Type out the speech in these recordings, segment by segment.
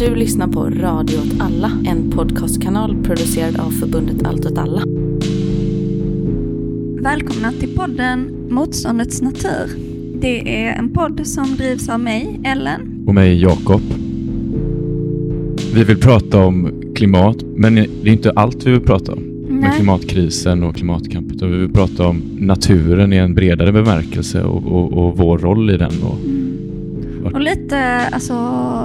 Du lyssnar på Radio åt alla, en podcastkanal producerad av förbundet Allt åt alla. Välkomna till podden Motståndets natur. Det är en podd som drivs av mig, Ellen. Och mig, Jakob. Vi vill prata om klimat, men det är inte allt vi vill prata om. Med Nej. klimatkrisen och klimatkampen. Vi vill prata om naturen i en bredare bemärkelse och, och, och vår roll i den. Och, Mm. Och lite alltså,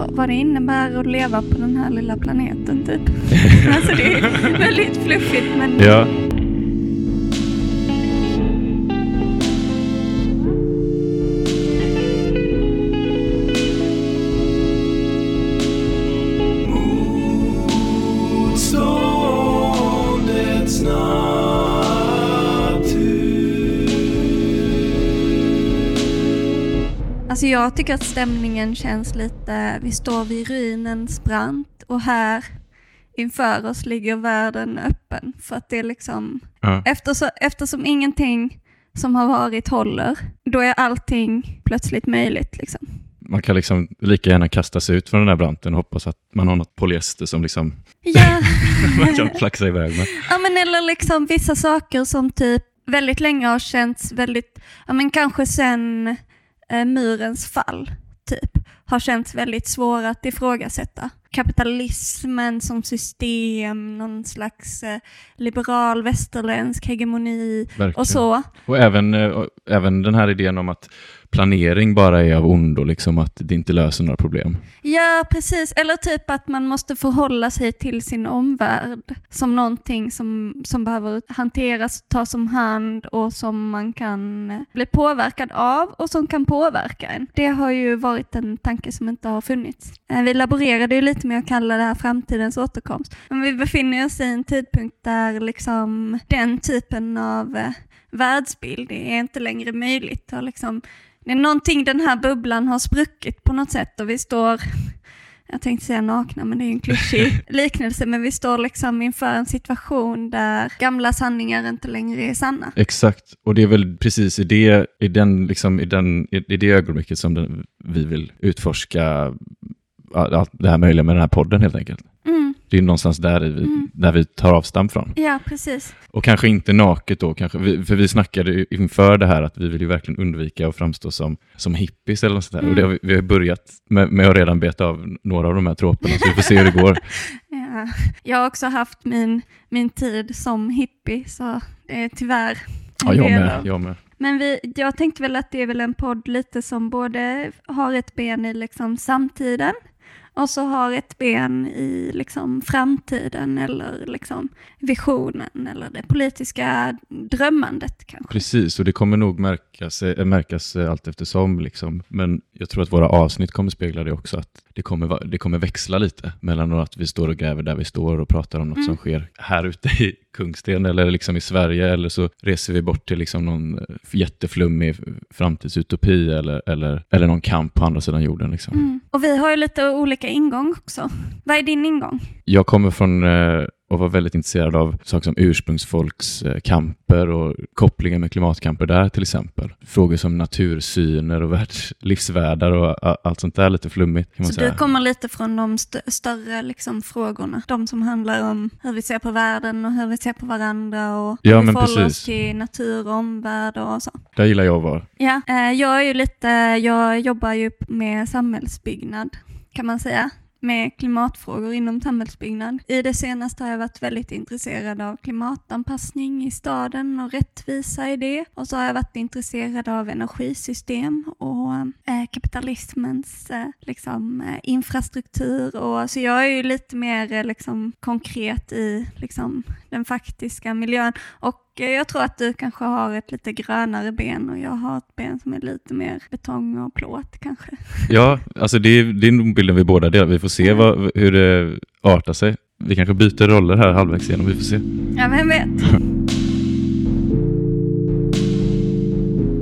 vad det innebär att leva på den här lilla planeten typ. alltså det är väldigt fluffigt men ja, jag tycker att stämningen känns lite, vi står vid ruinens brant och här inför oss ligger världen öppen. För att det är liksom, ja. eftersom, eftersom ingenting som har varit håller, då är allting plötsligt möjligt liksom. Man kan liksom lika gärna kasta sig ut från den här branten och hoppas att man har något polyester som liksom Ja. man kan flaxa iväg med. Ja men eller liksom vissa saker som typ väldigt länge har känts väldigt, ja men kanske sen eh, murens fall typ, har känts väldigt svåra att ifrågasätta. Kapitalismen som system, någon slags eh, liberal västerländsk hegemoni Verkligen. och så. Och även, eh, även den här idén om att planering bara är av ondo, liksom att det inte löser några problem. Ja, precis. Eller typ att man måste förhålla sig till sin omvärld som någonting som, som behöver hanteras, tas om hand och som man kan bli påverkad av och som kan påverka en. Det har ju varit en tanke som inte har funnits. Eh, vi laborerade ju lite med att kalla det här framtidens återkomst. Men vi befinner oss i en tidpunkt där liksom den typen av eh, världsbild är inte längre möjligt. Och liksom, det är någonting den här bubblan har spruckit på något sätt och vi står, jag tänkte säga nakna men det är ju en klyschig liknelse, men vi står liksom inför en situation där gamla sanningar inte längre är sanna. Exakt, och det är väl precis i det, i den, liksom, i den, i, i det ögonblicket som den, vi vill utforska allt det här möjliga med den här podden helt enkelt. Mm, Det är någonstans där vi, Mm. där vi tar avstamp från. ja, precis. Och kanske inte naket då, kanske, vi- för vi snackade inför det här att vi vill ju verkligen undvika att framstå som, som hippies eller något sånt där. Och det har vi, vi har börjat med, med att redan beta av några av de här troperna, så vi får se hur det går. Ja. Jag har också haft min, min tid som hippie, så det är tyvärr en Ja, jag del med. av- Jag med. Men vi, jag tänkte väl att det är väl en podd lite som både har ett ben i liksom samtiden och så har ett ben i liksom framtiden eller liksom visionen eller det politiska drömmandet kanske. Precis, och det kommer nog märkas, eh, märkas eh, allt eftersom. Liksom. Men jag tror att våra avsnitt kommer spegla det också, att det kommer, det kommer växla lite mellan att vi står och gräver där vi står och pratar om något Mm. som sker här ute i Kungsten eller liksom i Sverige, eller så reser vi bort till liksom någon jätteflummig framtidsutopi eller, eller, eller någon kamp på andra sidan jorden. Liksom. Mm. Och vi har ju lite olika ingång också. Vad är din ingång? Jag kommer från eh, och var väldigt intresserad av saker som ursprungsfolks eh, och kopplingen med klimatkamper där till exempel. Frågor som natursyner och världs, livsvärldar och allt sånt där lite flummigt kan man Så säga. du kommer lite från de st- större liksom, frågorna, de som handlar om hur vi ser på världen och hur vi ser på varandra och Ja, hur vi förhåller oss till natur och omvärld och så. Där gillar jag att vara. Ja, eh, jag är ju lite, jag jobbar ju med samhällsbyggnad kan man säga med klimatfrågor inom samhällsbyggnad. I det senaste har jag varit väldigt intresserad av klimatanpassning i staden och rättvisa i det. Och så har jag varit intresserad av energisystem och eh, kapitalismens eh, liksom, eh, infrastruktur. Och, så jag är ju lite mer eh, liksom, konkret i liksom, den faktiska miljön. Och jag tror att du kanske har ett lite grönare ben och jag har ett ben som är lite mer betong och plåt kanske. Ja, alltså det är, det är nog bilden vi båda delar. Vi får se vad, hur det artar sig. Vi kanske byter roller här halvvägs igenom, vi får se. Ja, vem vet?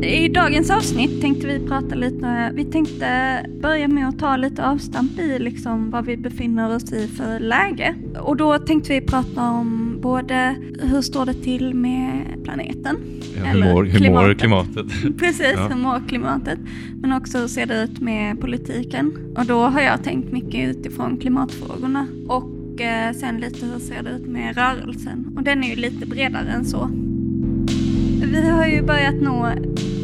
I dagens avsnitt tänkte vi prata lite, vi tänkte börja med att ta lite avstamp i liksom vad vi befinner oss i för läge. Och då tänkte vi prata om både hur står det till med planeten? Ja, hur, mår, hur mår klimatet? Precis, Ja. hur mår klimatet? Men också hur ser det ut med politiken? Och då har jag tänkt mycket utifrån klimatfrågorna. Och eh, sen lite hur ser det ut med rörelsen? Och den är ju lite bredare än så. Vi har ju börjat nå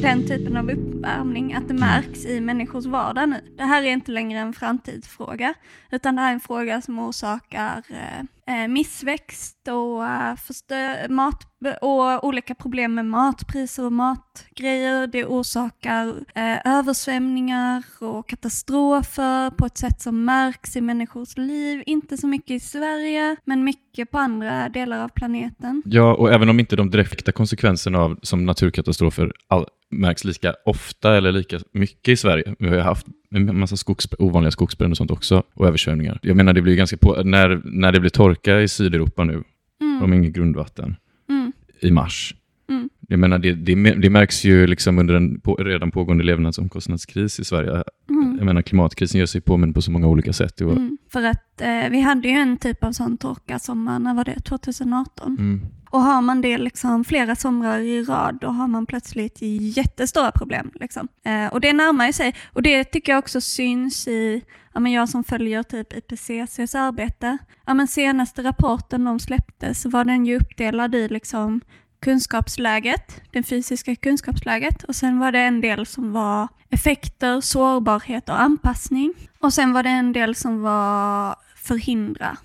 den typen av uppvärmning att det märks i människors vardag nu. Det här är inte längre en framtidsfråga, utan det här är en fråga som orsakar eh, eh missväxt och, eh, förstö- mat och olika problem med matpriser och matgrejer. Det orsakar eh, översvämningar och katastrofer på ett sätt som märks i människors liv. Inte så mycket i Sverige, men mycket på andra delar av planeten. Ja, och även om inte de direkta konsekvenserna av som naturkatastrofer all, märks lika ofta eller lika mycket i Sverige. Vi har ju haft en massa skogs, ovanliga skogsbränder och sånt också, och översvämningar. Jag menar, det blir ganska på, när, när det blir torka i Sydeuropa nu, Mm. de har inget grundvatten, Mm. i mars. Mm. Jag menar, det, det, det märks ju liksom under en på, redan pågående levnadsomkostnadskris i Sverige. Mm. Jag menar, klimatkrisen gör sig påminn på så många olika sätt. Mm. För att eh, vi hade ju en typ av sån torka sommar, när var det? 2018. Mm. Och har man det liksom flera somrar i rad, då har man plötsligt jättestora problem. Liksom. Eh, och det närmar ju sig. Och det tycker jag också syns i, ja, men jag som följer typ IPCCs arbete. Ja, men senaste rapporten de släppte så var den ju uppdelad i liksom kunskapsläget, det fysiska kunskapsläget. Och sen var det en del som var effekter, sårbarhet och anpassning. Och sen var det en del som var förhindra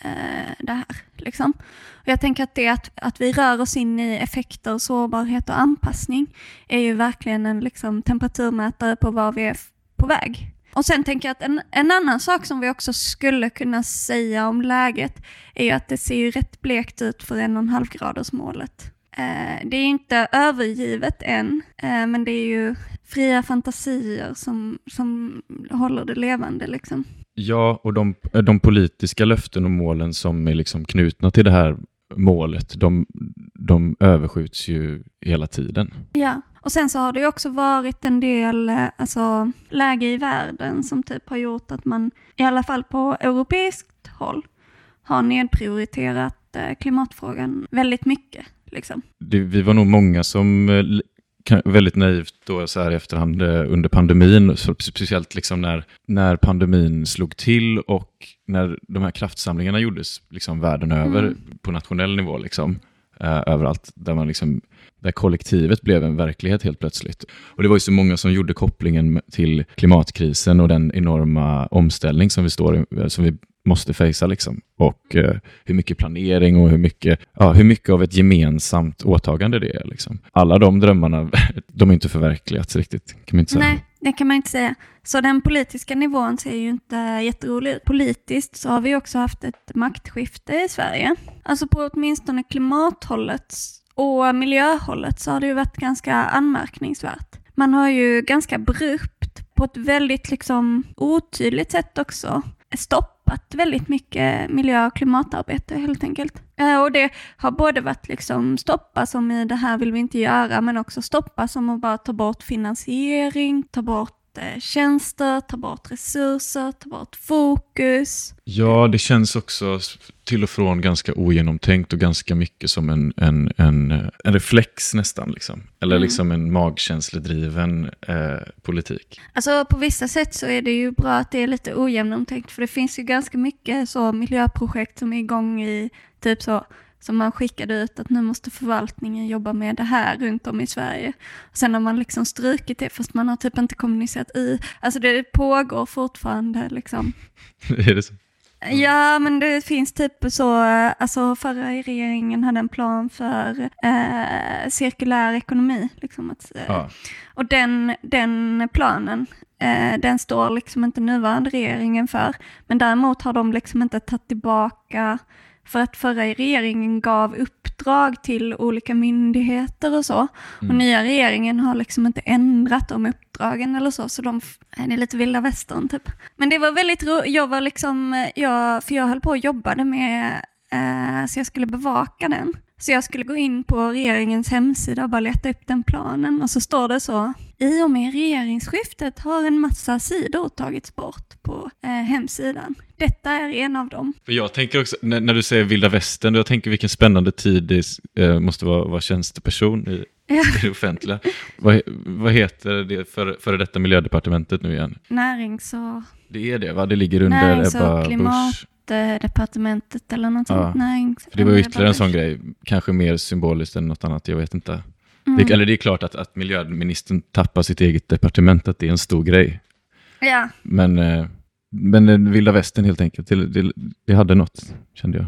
eh, det här. Liksom. Och jag tänker att det att, att vi rör oss in i effekter, sårbarhet och anpassning är ju verkligen en liksom, temperaturmätare på var vi är på väg. Och sen tänker jag att en, en annan sak som vi också skulle kunna säga om läget är ju att det ser ju rätt blekt ut för en och en halv gradersmålet. Eh, det är inte övergivet än, eh, men det är ju fria fantasier som, som håller det levande. Liksom. Ja, och de, de politiska löften och målen som är liksom knutna till det här målet, de, de överskjuts ju hela tiden. Ja, och sen så har det ju också varit en del eh, alltså, läge i världen som typ har gjort att man, i alla fall på europeiskt håll, har nedprioriterat eh, klimatfrågan väldigt mycket. Liksom. Det, vi var nog många som eh, väldigt naivt då så här i efterhand under pandemin, speciellt liksom när, när pandemin slog till och när de här kraftsamlingarna gjordes liksom världen över Mm. på nationell nivå, liksom, eh, överallt, där, man liksom, där kollektivet blev en verklighet helt plötsligt. Och det var ju så många som gjorde kopplingen till klimatkrisen och den enorma omställning som vi, står i, eh, som vi måste fejsa. Liksom. Och eh, hur mycket planering och hur mycket, ja, hur mycket av ett gemensamt åtagande det är. Liksom. Alla de drömmarna, de är inte förverkligats riktigt, kan man inte säga. Nej, det kan man inte säga. Så den politiska nivån ser ju inte jätterolig ut. Politiskt så har vi också haft ett maktskifte i Sverige. Alltså på åtminstone klimathållet och miljöhållet så har det ju varit ganska anmärkningsvärt. Man har ju ganska brukt, på ett väldigt liksom otydligt sätt också, stopp tappat väldigt mycket miljö och klimatarbete helt enkelt. Eh, och det har både varit liksom stoppa som i det här vill vi inte göra, men också stoppa som att bara ta bort finansiering, ta bort eh, tjänster, ta bort resurser, ta bort fokus. Ja, det känns också till och från ganska ogenomtänkt och ganska mycket som en, en, en, en reflex nästan. Liksom. Eller Mm. liksom en magkänsledriven eh, politik. Alltså på vissa sätt så är det ju bra att det är lite ogenomtänkt, för det finns ju ganska mycket så miljöprojekt som är igång i typ så som man skickade ut att nu måste förvaltningen jobba med det här runt om i Sverige. Sen har man liksom strukit det fast man har typ inte kommunicerat i. Alltså det pågår fortfarande liksom. är det så? Ja, men det finns typ så, alltså förra regeringen hade en plan för eh, cirkulär ekonomi. Liksom att, Ja. Och den, den planen, eh, den står liksom inte nuvarande regeringen för. Men däremot har de liksom inte tagit tillbaka, för att förra regeringen gav uppdrag till olika myndigheter och så. Och Mm. nya regeringen har liksom inte ändrat de uppdragen eller så, så de, det är lite vilda västern typ. Men det var väldigt roligt, jag var liksom, jag, för jag höll på och jobbade med Eh, så jag skulle bevaka den. Så jag skulle gå in på regeringens hemsida och bara leta upp den planen. Och så står det så. I och med regeringsskiftet har en massa sidor tagits bort på eh, hemsidan. Detta är en av dem. Jag tänker också, när, när du säger vilda västern, jag tänker vilken spännande tid det eh, måste vara, vara tjänsteperson i, Ja. i det offentliga. vad, vad heter det för, före detta miljödepartementet nu igen? Närings och Det är det va? Det ligger under Ebba klimat. Busch. Eh, departementet eller något Ja. sånt. För det var ytterligare en sån grej, kanske mer symboliskt än något annat, jag vet inte. Mm. Det, eller det är klart att, att miljöministern tappar sitt eget departement, att det är en stor grej. Ja, Men, eh, men vilda västern helt enkelt, det, det, det hade något, kände jag.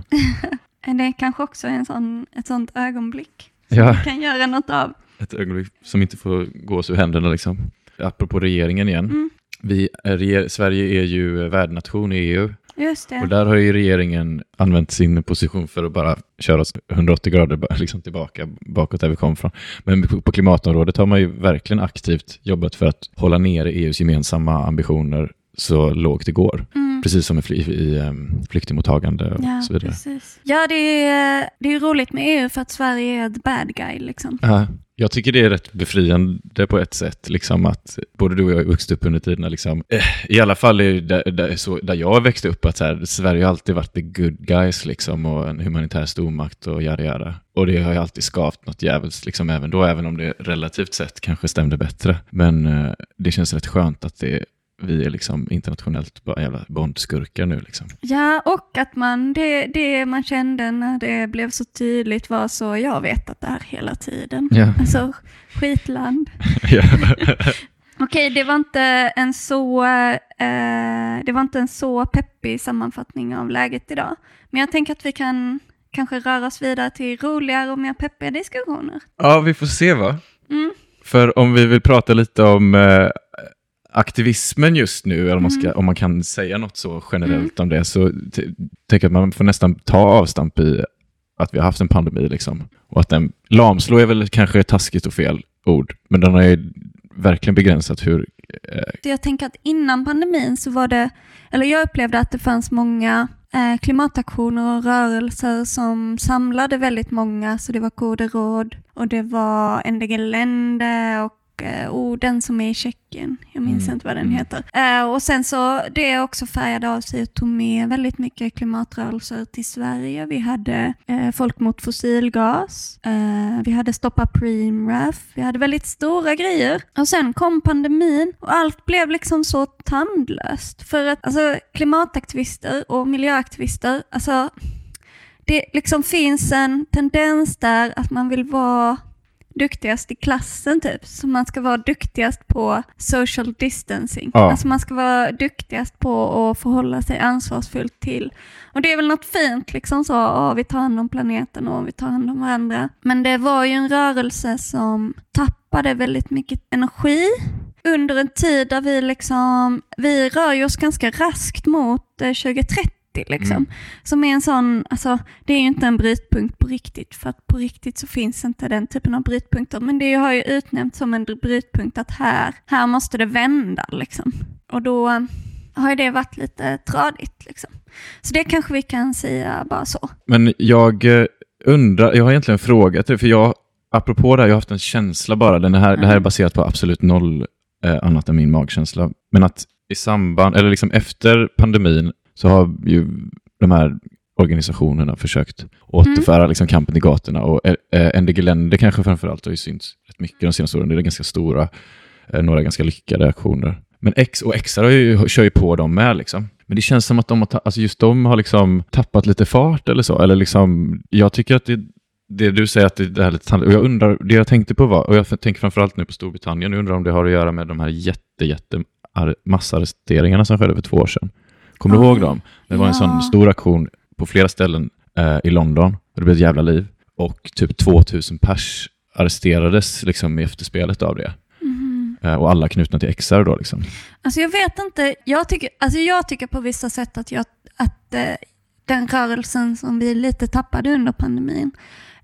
det är kanske också en sån, ett sånt ögonblick. Ja, Kan göra något av. ett ögonblick som inte får gås ur händerna liksom. Apropå regeringen igen. Mm. Vi är, Sverige är ju värdnation i EU Just det. och där har ju regeringen använt sin position för att bara köra oss 180 grader liksom tillbaka bakåt där vi kom från. Men på på klimatområdet har man ju verkligen aktivt jobbat för att hålla nere EUs gemensamma ambitioner så lågt det går. Mm. Precis som i, fly- i um, flyktingmottagande och Ja, så vidare. precis. Ja, det är, det är roligt med EU för att Sverige är ett bad guy liksom. Ja, jag tycker det är rätt befriande på ett sätt, liksom att både du och jag har vuxit upp under tiderna, liksom, eh, i alla fall är där, där, så, där jag växte upp, att så här, Sverige har alltid varit the good guys liksom, och en humanitär stormakt och yada yada. Och det har ju alltid skavt något jävligt, liksom, även då, även om det relativt sett kanske stämde bättre. Men eh, det känns rätt skönt att det, vi är liksom internationellt bara jävla bondskurkar nu. Liksom. Ja, och att man, det, det man kände när det blev så tydligt var så, jag har vetat det här hela tiden. Ja. Alltså, skitland. ja. Okej, det var inte en så, eh, det var inte en så peppig sammanfattning av läget idag. Men jag tänker att vi kan kanske röra oss vidare till roligare och mer peppiga diskussioner. ja, vi får se va? Mm. För om vi vill prata lite om eh, aktivismen just nu, eller om man, ska, om man kan säga något så generellt om det, så tänker jag att man får nästan ta avstamp i att vi har haft en pandemi. Liksom. Och att den lamslå är väl kanske taskigt och fel ord, men den har ju verkligen begränsat hur... Eh, jag tänker att innan pandemin så var det, eller jag upplevde att det fanns många eh, klimataktioner och rörelser som samlade väldigt många. Så det var Kode Råd och det var NDG Lände och eh, oh, den som är i Tjeckien. Jag minns Mm, inte vad den mm. heter. Eh, och sen så det också färgade av sig och tog med väldigt mycket klimatrörelser till Sverige. Vi hade eh, Folk mot fossilgas, vi hade Stoppa Preemraff, vi hade väldigt stora grejer. Och sen kom pandemin och allt blev liksom så tandlöst. För att alltså, klimataktivister och miljöaktivister, alltså det liksom finns en tendens där att man vill vara duktigast i klassen typ. Så man ska vara duktigast på social distancing. Ja. Alltså man ska vara duktigast på att förhålla sig ansvarsfullt till. Och det är väl något fint liksom så, ja, vi tar hand om planeten och vi tar hand om varandra. Men det var ju en rörelse som tappade väldigt mycket energi under en tid där vi liksom, vi rör oss ganska raskt mot eh, 2030 30 liksom. Mm. Som är en sån, alltså det är ju inte en brytpunkt på riktigt för att på riktigt så finns inte den typen av brytpunkter. Men det har ju utnämnts som en brytpunkt att här, här måste det vända liksom. Och då eh, har ju det varit lite tradigt liksom. Så det kanske vi kan säga bara så. Men jag eh, undrar, jag har egentligen frågat dig, för jag, apropå det här, jag har haft en känsla bara, den här, mm. det här är mm. baserat på absolut noll eh, annat än min magkänsla, men att i samband, eller liksom efter pandemin, så har ju de här organisationerna försökt återföra liksom kampen till gatorna och eh, NDG Länder kanske framförallt har ju synts rätt mycket de senaste åren. Det är ganska stora, eh, några ganska lyckade aktioner. Men X och XR har ju, kör ju på dem med liksom. Men det känns som att de har, alltså just de har liksom tappat lite fart eller så. Eller liksom, jag tycker att det, det du säger att det, det här är lite tandlöst. Och jag undrar, det jag tänkte på var, och jag tänker framförallt nu på Storbritannien, jag undrar om det har att göra med de här jätte, jätte ar- massarresteringarna som skedde för två år sedan. Kommer du ihåg dem? Det var en sån stor aktion på flera ställen eh, i London. Det blev ett jävla liv. Och typ 2000 pers arresterades liksom i efterspelet av det. Mhm. Eh, och alla knutna till XR då liksom. Alltså jag vet inte, jag tycker, alltså jag tycker på vissa sätt att, jag, att eh, den rörelsen som vi lite tappade under pandemin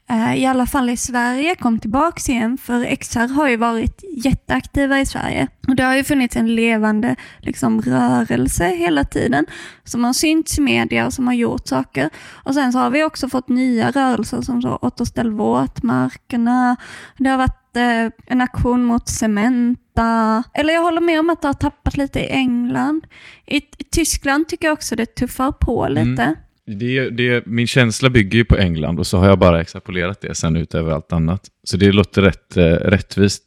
Eh, i alla fall i Sverige, kom tillbaks igen. För XR har ju varit jätteaktiva i Sverige. Och det har ju funnits en levande liksom, rörelse hela tiden som har synts i media och som har gjort saker. Och sen så har vi också fått nya rörelser som så återställ våtmarkerna. Det har varit eh, en aktion mot Cementa. Eller jag håller med om att det har tappat lite i England. I, i Tyskland tycker jag också det tuffar på lite. Mm. Det, det, min känsla bygger ju på England och så har jag bara extrapolerat det sen ut över allt annat. Så det låter rätt eh, rättvist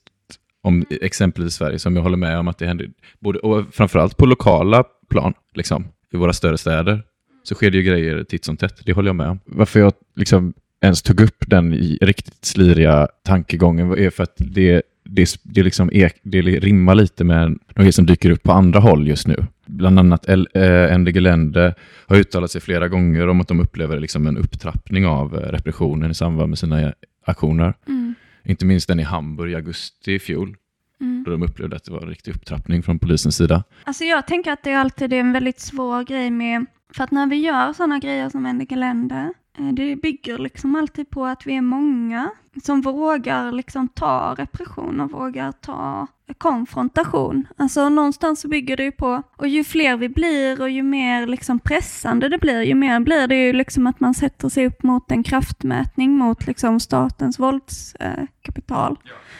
om exempelvis Sverige, som jag håller med om att det händer, både, och framförallt på lokala plan, liksom, i våra större städer, så sker det ju grejer titt som tätt. Det håller jag med om. Varför jag liksom ens tog upp den i riktigt sliriga tankegången är för att det, det, det, liksom ek, det rimmar lite med något som dyker upp på andra håll just nu. Bland annat Ende Gelände har uttalat sig flera gånger om att de upplever liksom en upptrappning av eh, repressionen i samband med sina aktioner. Mm. Inte minst den i Hamburg i augusti i fjol. Mm. Då de upplevde att det var en riktig upptrappning från polisens sida. Alltså jag tänker att det alltid är en väldigt svår grej med, för att när vi gör sådana grejer som Ende Gelände, Eh, det bygger liksom alltid på att vi är många som vågar liksom ta repression och vågar ta konfrontation. Alltså någonstans så bygger det ju på, och ju fler vi blir och ju mer liksom pressande det blir, ju mer blir det ju liksom att man sätter sig upp mot en kraftmätning mot liksom statens våldskapital.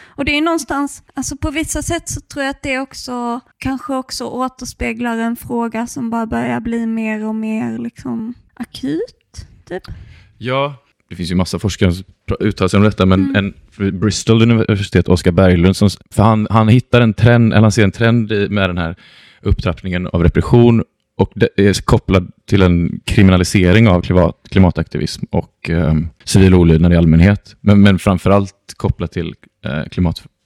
Och det är någonstans, alltså på vissa sätt så tror jag att det också kanske också återspeglar en fråga som bara börjar bli mer och mer liksom akut, typ. Ja, det finns ju massa forskare som uttalar sig om detta, men mm. en Bristol universitet, Oskar Berglund, som, för han, han hittar en trend, eller han ser en trend med den här upptrappningen av repression och det är kopplad till en kriminalisering av klimat, klimataktivism och eh, civil olydnad i allmänhet. Men, men framförallt kopplat till eh,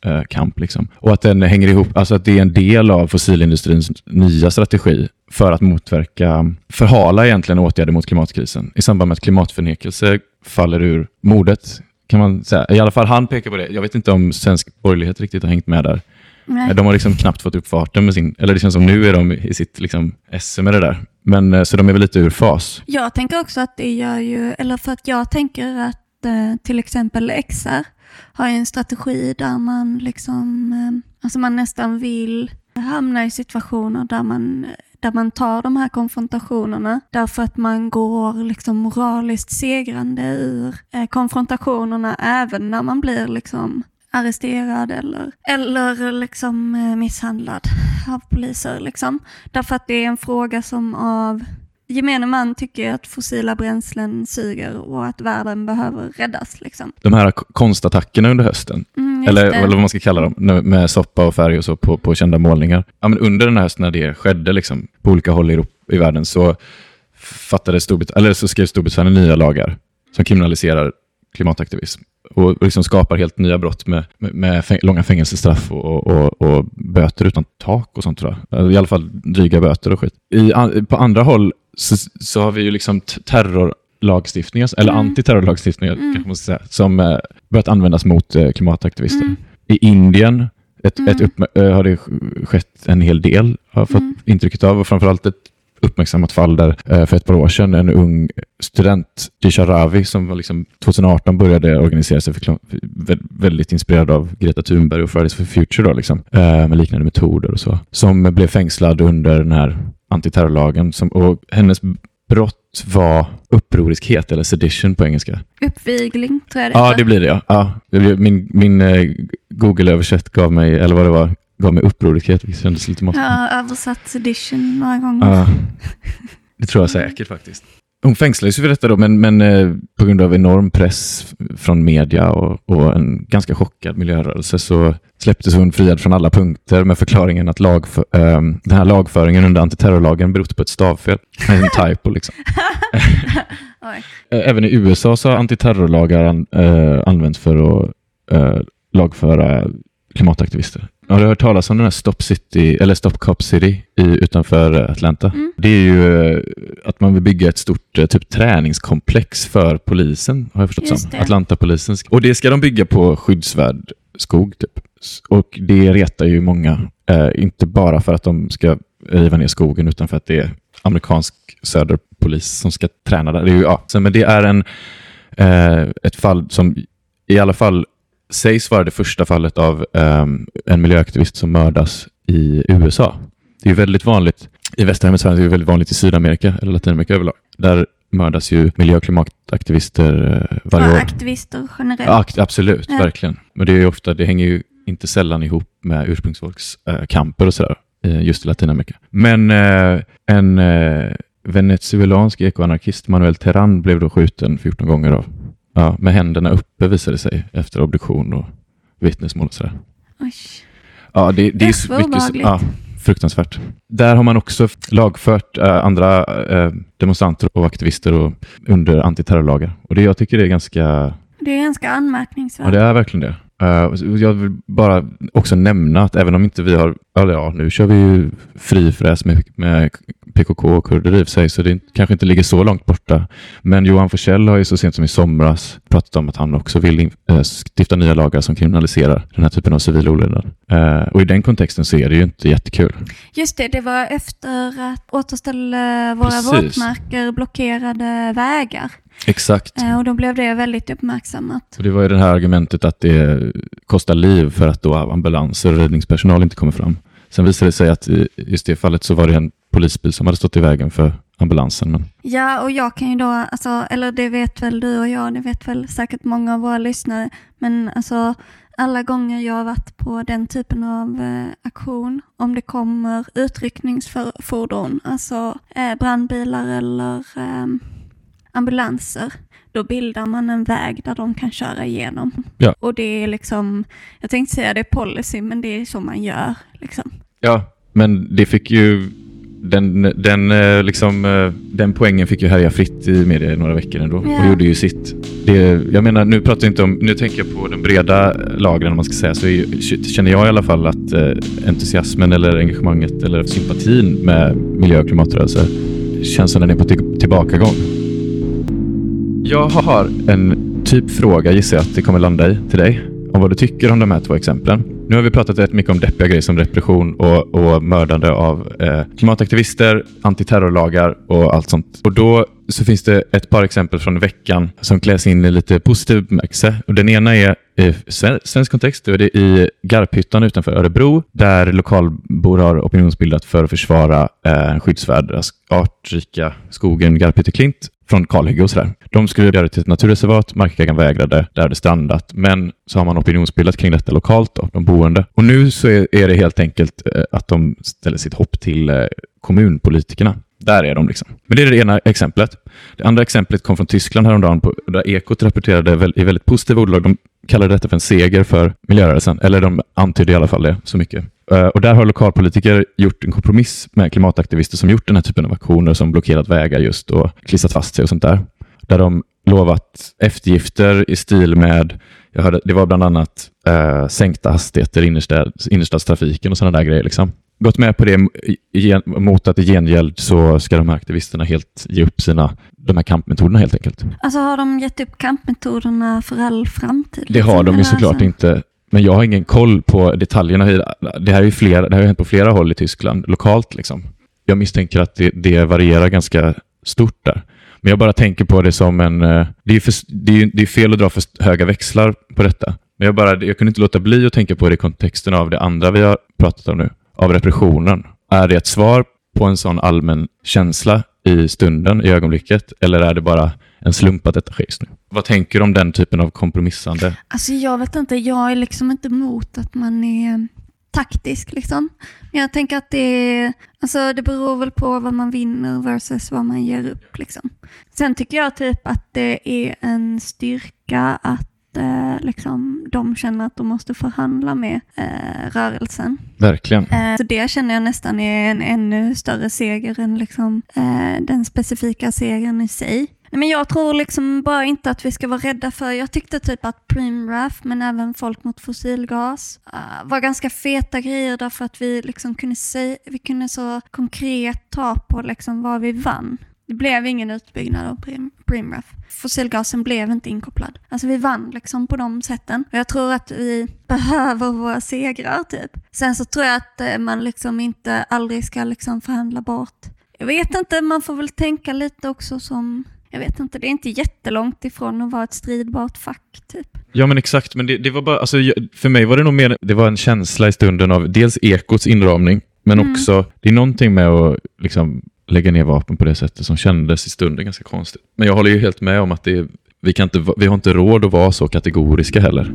klimatkamp. Liksom. Och att den hänger ihop, alltså att det är en del av fossilindustrins nya strategi för att motverka, förhala egentligen åtgärder mot klimatkrisen i samband med att klimatförnekelse faller ur mordet. Kan man säga. I alla fall han pekar på det. Jag vet inte om svensk borgerlighet riktigt har hängt med där. Nej. De har liksom knappt fått upp farten med sin, eller det känns som nu är de i sitt liksom SM med det där. Men eh, så de är väl lite ur fas. Jag tänker också att det gör ju, eller för att jag tänker att eh, till exempel XR har en strategi där man liksom, eh, alltså man nästan vill hamna i situationer där man där man tar de här konfrontationerna därför att man går liksom moraliskt segrande ur eh, konfrontationerna även när man blir liksom arresterad eller, eller liksom eh, misshandlad av poliser. Liksom. Därför att det är en fråga som av gemene man tycker att fossila bränslen suger och att världen behöver räddas. Liksom. De här konstattackerna under hösten, mm, eller, eller, vad man ska kalla dem, med soppa och färg och så på, på kända målningar. Ja, men under den här hösten när det skedde liksom, på olika håll i, Europa, i världen så, fattade Storbrit eller så skrev Storbritannien nya lagar som kriminaliserar klimataktivism och liksom skapar helt nya brott med, med, med fäng långa fängelsestraff och, och, och, böter utan tak och sånt tror jag. I alla fall dryga böter och skit. I, på andra håll så, så har vi ju liksom terrorlagstiftningar, eller mm. antiterrorlagstiftningar mm. kanske man ska säga, som eh, börjat användas mot eh, klimataktivister. Mm. I Indien ett, mm. ett äh, har det skett en hel del, har jag fått mm. intrycket av, och framförallt ett uppmärksammat fall där eh, för ett par år sedan en ung student, Disha Ravi, som liksom 2018 började organisera sig för väldigt inspirerad av Greta Thunberg och Fridays for Future då, liksom, eh, med liknande metoder och så, som blev fängslad under den här antiterrorlagen som, och hennes brott var upproriskhet eller sedition på engelska. Uppvigling tror jag det Ja, det blir det ja. ja det blir, min min eh, Google-översätt gav mig, eller vad det var, gav mig upproriskhet, vilket kändes lite måste. Jag har översatt sedition några gånger. Ja, det tror jag säkert faktiskt. Hon fängslades för detta då, men, men eh, på grund av enorm press från media och, och, en ganska chockad miljörörelse så släpptes hon friad från alla punkter med förklaringen att lagför, eh, den här lagföringen under antiterrorlagen berott på ett stavfel. En typo liksom. Eh, även i USA så har antiterrorlagar an, eh, använts för att eh, lagföra klimataktivister. Har du hört talas om den här Stop City, eller Stop Cop City i, utanför Atlanta? Mm. Det är ju eh, att man vill bygga ett stort eh, typ träningskomplex för polisen, har jag förstått som. Atlanta-polisen. Och det ska de bygga på skyddsvärd skog. Typ. Och det retar ju många, eh, inte bara för att de ska riva ner skogen, utan för att det är amerikansk söderpolis som ska träna där. Det är ju, ja, men det är en eh, ett fall som i alla fall sägs vara det första fallet av eh, en miljöaktivist som mördas i USA. Det är väldigt vanligt i västra hemisfären, det är väldigt vanligt i Sydamerika eller Latinamerika överlag. Där mördas ju miljö och klimataktivister eh, varje Ja, år. aktivister generellt. Akt- absolut, Ja. verkligen. Men det, är ju ofta, det hänger ju inte sällan ihop med ursprungsfolkskamper kamper och sådär, eh, just i Latinamerika. Men en venezuelansk ekoanarkist, Manuel Terran, blev då skjuten 14 gånger av, ja, med händerna uppe visade det sig efter obduktion och vittnesmål och sådär. Oj. Ja, det, det är så mycket, ja, fruktansvärt. Där har man också lagfört eh, andra eh, demonstranter och aktivister och, under antiterrorlagar. Och det jag tycker det är ganska Det är ganska anmärkningsvärt. Ja, det är verkligen det. Uh, jag vill bara också nämna att även om inte vi har, eller ja, nu kör vi ju frifräs med, med PKK och kurder i sig, så det kanske inte ligger så långt borta. Men Johan Forssell har ju så sent som i somras pratat om att han också vill eh, stifta nya lagar som kriminaliserar den här typen av civil olydnad. Eh, och i den kontexten så är det ju inte jättekul. Just det, det var efter att återställa våra Precis. våtmarker blockerade vägar. Exakt. Eh, Och då blev det väldigt uppmärksammat. Och det var ju det här argumentet att det kostar liv för att då ambulanser och räddningspersonal inte kommer fram. Sen visade det sig att i just det fallet så var det en polisbil som hade stått i vägen för ambulansen. Men Ja, och jag kan ju då, alltså, eller det vet väl du och jag, det vet väl säkert många av våra lyssnare, men alltså alla gånger jag har varit på den typen av eh, aktion, om det kommer utryckningsfordon, alltså eh, brandbilar eller eh, ambulanser, då bildar man en väg där de kan köra igenom. Ja. Och det är liksom, jag tänkte säga det är policy, men det är så man gör. Liksom. Ja, men det fick ju den, den, eh, liksom, eh, den poängen fick ju härja fritt i media i några veckor ändå och Ja. gjorde ju sitt. Det, jag menar, nu pratar jag inte om, nu tänker jag på den breda lagren om man ska säga, så är känner jag i alla fall att eh, entusiasmen eller engagemanget eller sympatin med miljö och klimatrörelser känns som den är på till, tillbakagång. Jag har en typ fråga, gissar jag att det kommer landa i, till dig. Om vad du tycker om de här två exemplen. Nu har vi pratat rätt mycket om deppiga grejer som repression och, och mördande av eh, klimataktivister, antiterrorlagar och allt sånt. Och då så finns det ett par exempel från veckan som kläs in i lite positiv bemärkelse. Och Den ena är i svensk kontext, då är det i Garphyttan utanför Örebro, där lokalbor har opinionsbildat för att försvara eh, en skyddsvärd artrika skogen Garphytteklint från kalhygge och sådär. De skulle göra det till ett naturreservat, markägaren vägrade, där hade strandat. Men så har man opinionsbildat kring detta lokalt, då, de boende. Och nu så är, det helt enkelt eh, att de ställer sitt hopp till eh, kommunpolitikerna. Där är de liksom. Men det är det ena exemplet. Det andra exemplet kom från Tyskland häromdagen, på, där Ekot rapporterade i väldigt positiva ordalag. De kallade detta för en seger för miljörörelsen, eller de antydde i alla fall det så mycket. Eh, Och där har lokalpolitiker gjort en kompromiss med klimataktivister som gjort den här typen av aktioner som blockerat vägar just och klistrat fast sig och sånt där. Där de lovat eftergifter i stil med, jag hörde, det var bland annat eh, sänkta hastigheter i innerstad, innerstadstrafiken och sådana där grejer. Liksom. Gått med på det i- mot att i gengäld så ska de här aktivisterna helt ge upp sina, de här kampmetoderna helt enkelt. Alltså har de gett upp kampmetoderna för all framtid? Det har liksom? de ju såklart alltså- inte. Men jag har ingen koll på detaljerna. Det här är ju flera, det här har ju hänt på flera håll i Tyskland, lokalt liksom. Jag misstänker att det, det varierar ganska stort där. Men jag bara tänker på det som en... Eh, det är, för, det är, det är fel att dra för höga växlar på detta. Men jag, bara, jag kunde inte låta bli att tänka på det i kontexten av det andra vi har pratat om nu, av repressionen. Är det ett svar på en sån allmän känsla i stunden, i ögonblicket, eller är det bara en slump att detta sker just nu? Vad tänker du om den typen av kompromissande? Alltså jag vet inte, jag är liksom inte emot att man är taktisk liksom. Men jag tänker att det alltså det beror väl på vad man vinner versus vad man ger upp liksom. Sen tycker jag typ att det är en styrka att eh, liksom, de känner att de måste förhandla med eh, rörelsen. Verkligen. Eh, Så det känner jag nästan är en ännu större seger än liksom, eh, den specifika segern i sig. Nej, men jag tror liksom bara inte att vi ska vara rädda för, jag tyckte typ att Primraf, men även Folk mot fossilgas, uh, var ganska feta grejer därför att vi liksom kunde, se, vi kunde så konkret ta på liksom vad vi vann. Det blev ingen utbyggnad av Prim- Primraf. Fossilgasen blev inte inkopplad. Alltså vi vann liksom på de sätten. Och jag tror att vi behöver våra segrar typ. Sen så tror jag att eh, man liksom inte aldrig ska liksom förhandla bort. Jag vet inte, man får väl tänka lite också som jag vet inte, det är inte jättelångt ifrån att vara ett stridbart fack typ. Ja men exakt, men det, det var bara, alltså, för mig var det nog mer, det var en känsla i stunden av dels ekots inramning, men mm. också, det är någonting med att liksom lägga ner vapen på det sättet som kändes i stunden ganska konstigt. Men jag håller ju helt med om att det, vi, kan inte, vi har inte råd att vara så kategoriska heller.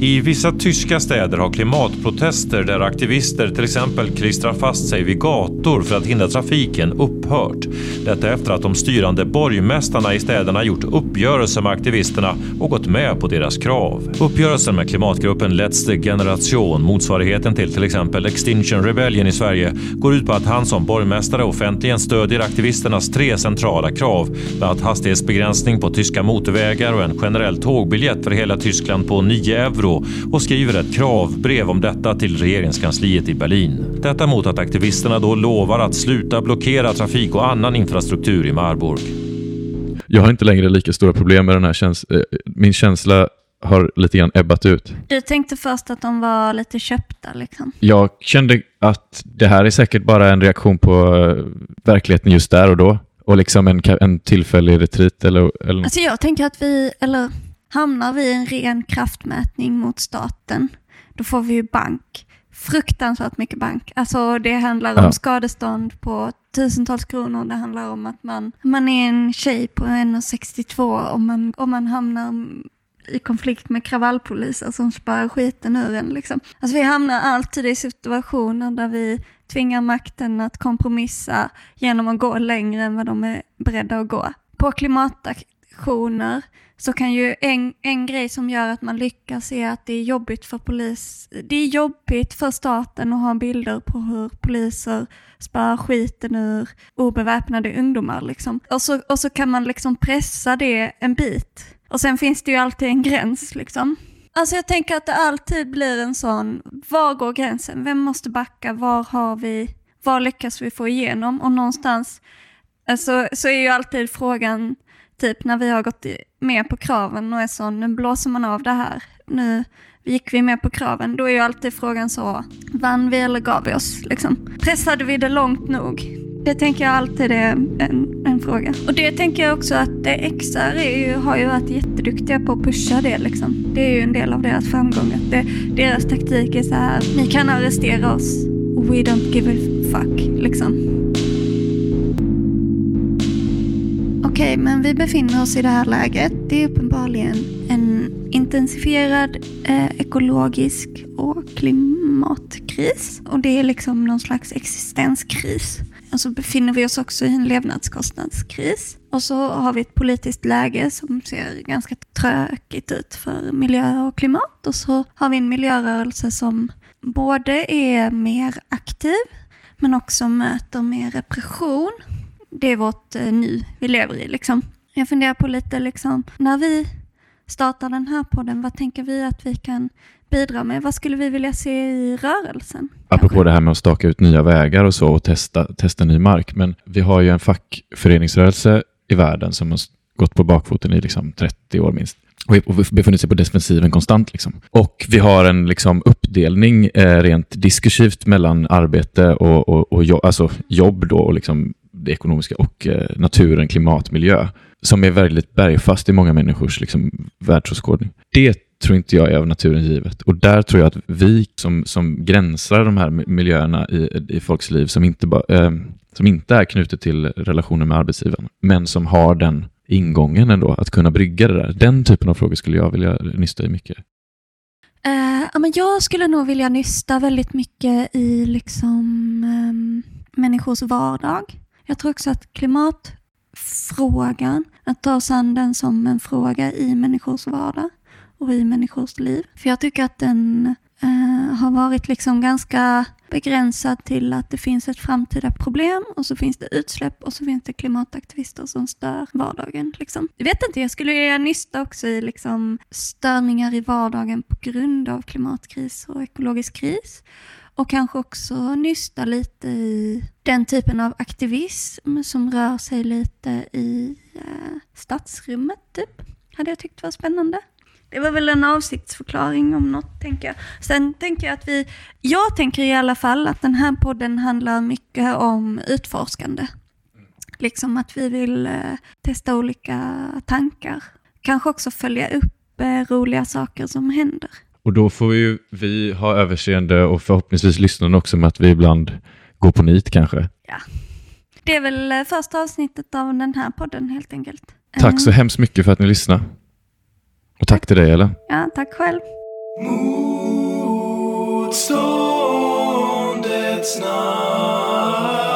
I vissa tyska städer har klimatprotester där aktivister till exempel klistrar fast sig vid gator för att hindra trafiken upphört. Detta efter att de styrande borgmästarna i städerna gjort uppgörelser med aktivisterna och gått med på deras krav. Uppgörelsen med klimatgruppen Let's Generation, motsvarigheten till till exempel Extinction Rebellion i Sverige, går ut på att han som borgmästare offentligen stödjer aktivisternas tre centrala krav, bland annat hastighetsbegränsning på tyska motorvägar och en generell tågbiljett för hela Tyskland på 9 euro och skriver ett kravbrev om detta till regeringskansliet i Berlin. Detta mot att aktivisterna då lovar att sluta blockera trafik och annan infrastruktur i Marburg. Jag har inte längre lika stora problem med den här känslan. Eh, min känsla har lite grann ebbat ut. Du tänkte först att de var lite köpta liksom? Jag kände att det här är säkert bara en reaktion på eh, verkligheten just där och då. Och liksom en, en tillfällig retreat eller, eller Alltså jag tänker att vi, eller Hamnar vi i en ren kraftmätning mot staten, då får vi ju bank. Fruktansvärt mycket bank. Alltså det handlar om ja. skadestånd på tusentals kronor. Det handlar om att man, man är en tjej på 1,62 och man, om man hamnar i konflikt med kravallpoliser som spär skiten ur en. Liksom. Alltså vi hamnar alltid i situationer där vi tvingar makten att kompromissa genom att gå längre än vad de är beredda att gå. På klimataktioner så kan ju en, en grej som gör att man lyckas är att det är jobbigt för polis. Det är jobbigt för staten att ha bilder på hur poliser spär skiten ur obeväpnade ungdomar. Liksom. Och, så, och så kan man liksom pressa det en bit. Och sen finns det ju alltid en gräns liksom. Alltså jag tänker att det alltid blir en sån, var går gränsen? Vem måste backa? Var har vi, var lyckas vi få igenom? Och någonstans alltså, så är ju alltid frågan, typ när vi har gått med på kraven och är så, nu blåser man av det här. Nu gick vi med på kraven. Då är ju alltid frågan så, vann vi eller gav vi oss? Liksom. Pressade vi det långt nog? Det tänker jag alltid är en, en fråga. Och det tänker jag också att XR är ju, har ju varit jätteduktiga på att pusha det. Liksom. Det är ju en del av deras framgång. Att det, deras taktik är så här, ni kan arrestera oss. We don't give a fuck. Liksom. Okej, okay, men vi befinner oss i det här läget. Det är uppenbarligen en intensifierad eh, ekologisk och klimatkris. Och det är liksom någon slags existenskris. Och så befinner vi oss också i en levnadskostnadskris. Och så har vi ett politiskt läge som ser ganska trökigt ut för miljö och klimat. Och så har vi en miljörörelse som både är mer aktiv men också möter mer repression det är vårt eh, nu vi lever i. Liksom. Jag funderar på lite, liksom, när vi startar den här podden, vad tänker vi att vi kan bidra med? Vad skulle vi vilja se i rörelsen? Apropå kanske? det här med att staka ut nya vägar och så och testa, testa ny mark. Men vi har ju en fackföreningsrörelse i världen som har gått på bakfoten i liksom 30 år minst och befunnit sig på defensiven konstant. Liksom. Och vi har en liksom, uppdelning eh, rent diskursivt mellan arbete och, och, och jo, alltså, jobb då, och liksom, det ekonomiska och eh, naturen, naturen, klimatmiljö, som är väldigt bergfast i många människors liksom, världsåskådning. Det tror inte jag är av naturen givet. Och där tror jag att vi som, som gränsar de här miljöerna i, i folks liv, som inte, ba, eh, som inte är knutet till relationen med arbetsgivaren, men som har den ingången ändå, att kunna brygga det där. Den typen av frågor skulle jag vilja nysta i mycket. Uh, ja, men jag skulle nog vilja nysta väldigt mycket i liksom, um, människors vardag. Jag tror också att klimatfrågan, att ta sanden an den som en fråga i människors vardag och i människors liv. För jag tycker att den eh, har varit liksom ganska begränsad till att det finns ett framtida problem och så finns det utsläpp och så finns det klimataktivister som stör vardagen. Liksom. Jag vet inte, jag skulle vilja nysta också i liksom, störningar i vardagen på grund av klimatkris och ekologisk kris. Och kanske också nysta lite i den typen av aktivism som rör sig lite i eh, stadsrummet, typ. Hade jag tyckt var spännande. Det var väl en avsiktsförklaring om något, tänker jag. Sen tänker jag att vi, jag tänker i alla fall att den här podden handlar mycket om utforskande. Liksom att vi vill eh, testa olika tankar. Kanske också följa upp eh, roliga saker som händer. Och då får ju vi ha överseende och förhoppningsvis lyssnarna också med att vi ibland går på nit kanske. Ja. Det är väl eh, första avsnittet av den här podden helt enkelt. Tack så Eh, hemskt mycket för att ni lyssnade. Och tack till dig Ella. Ja, tack själv. Motståndets namn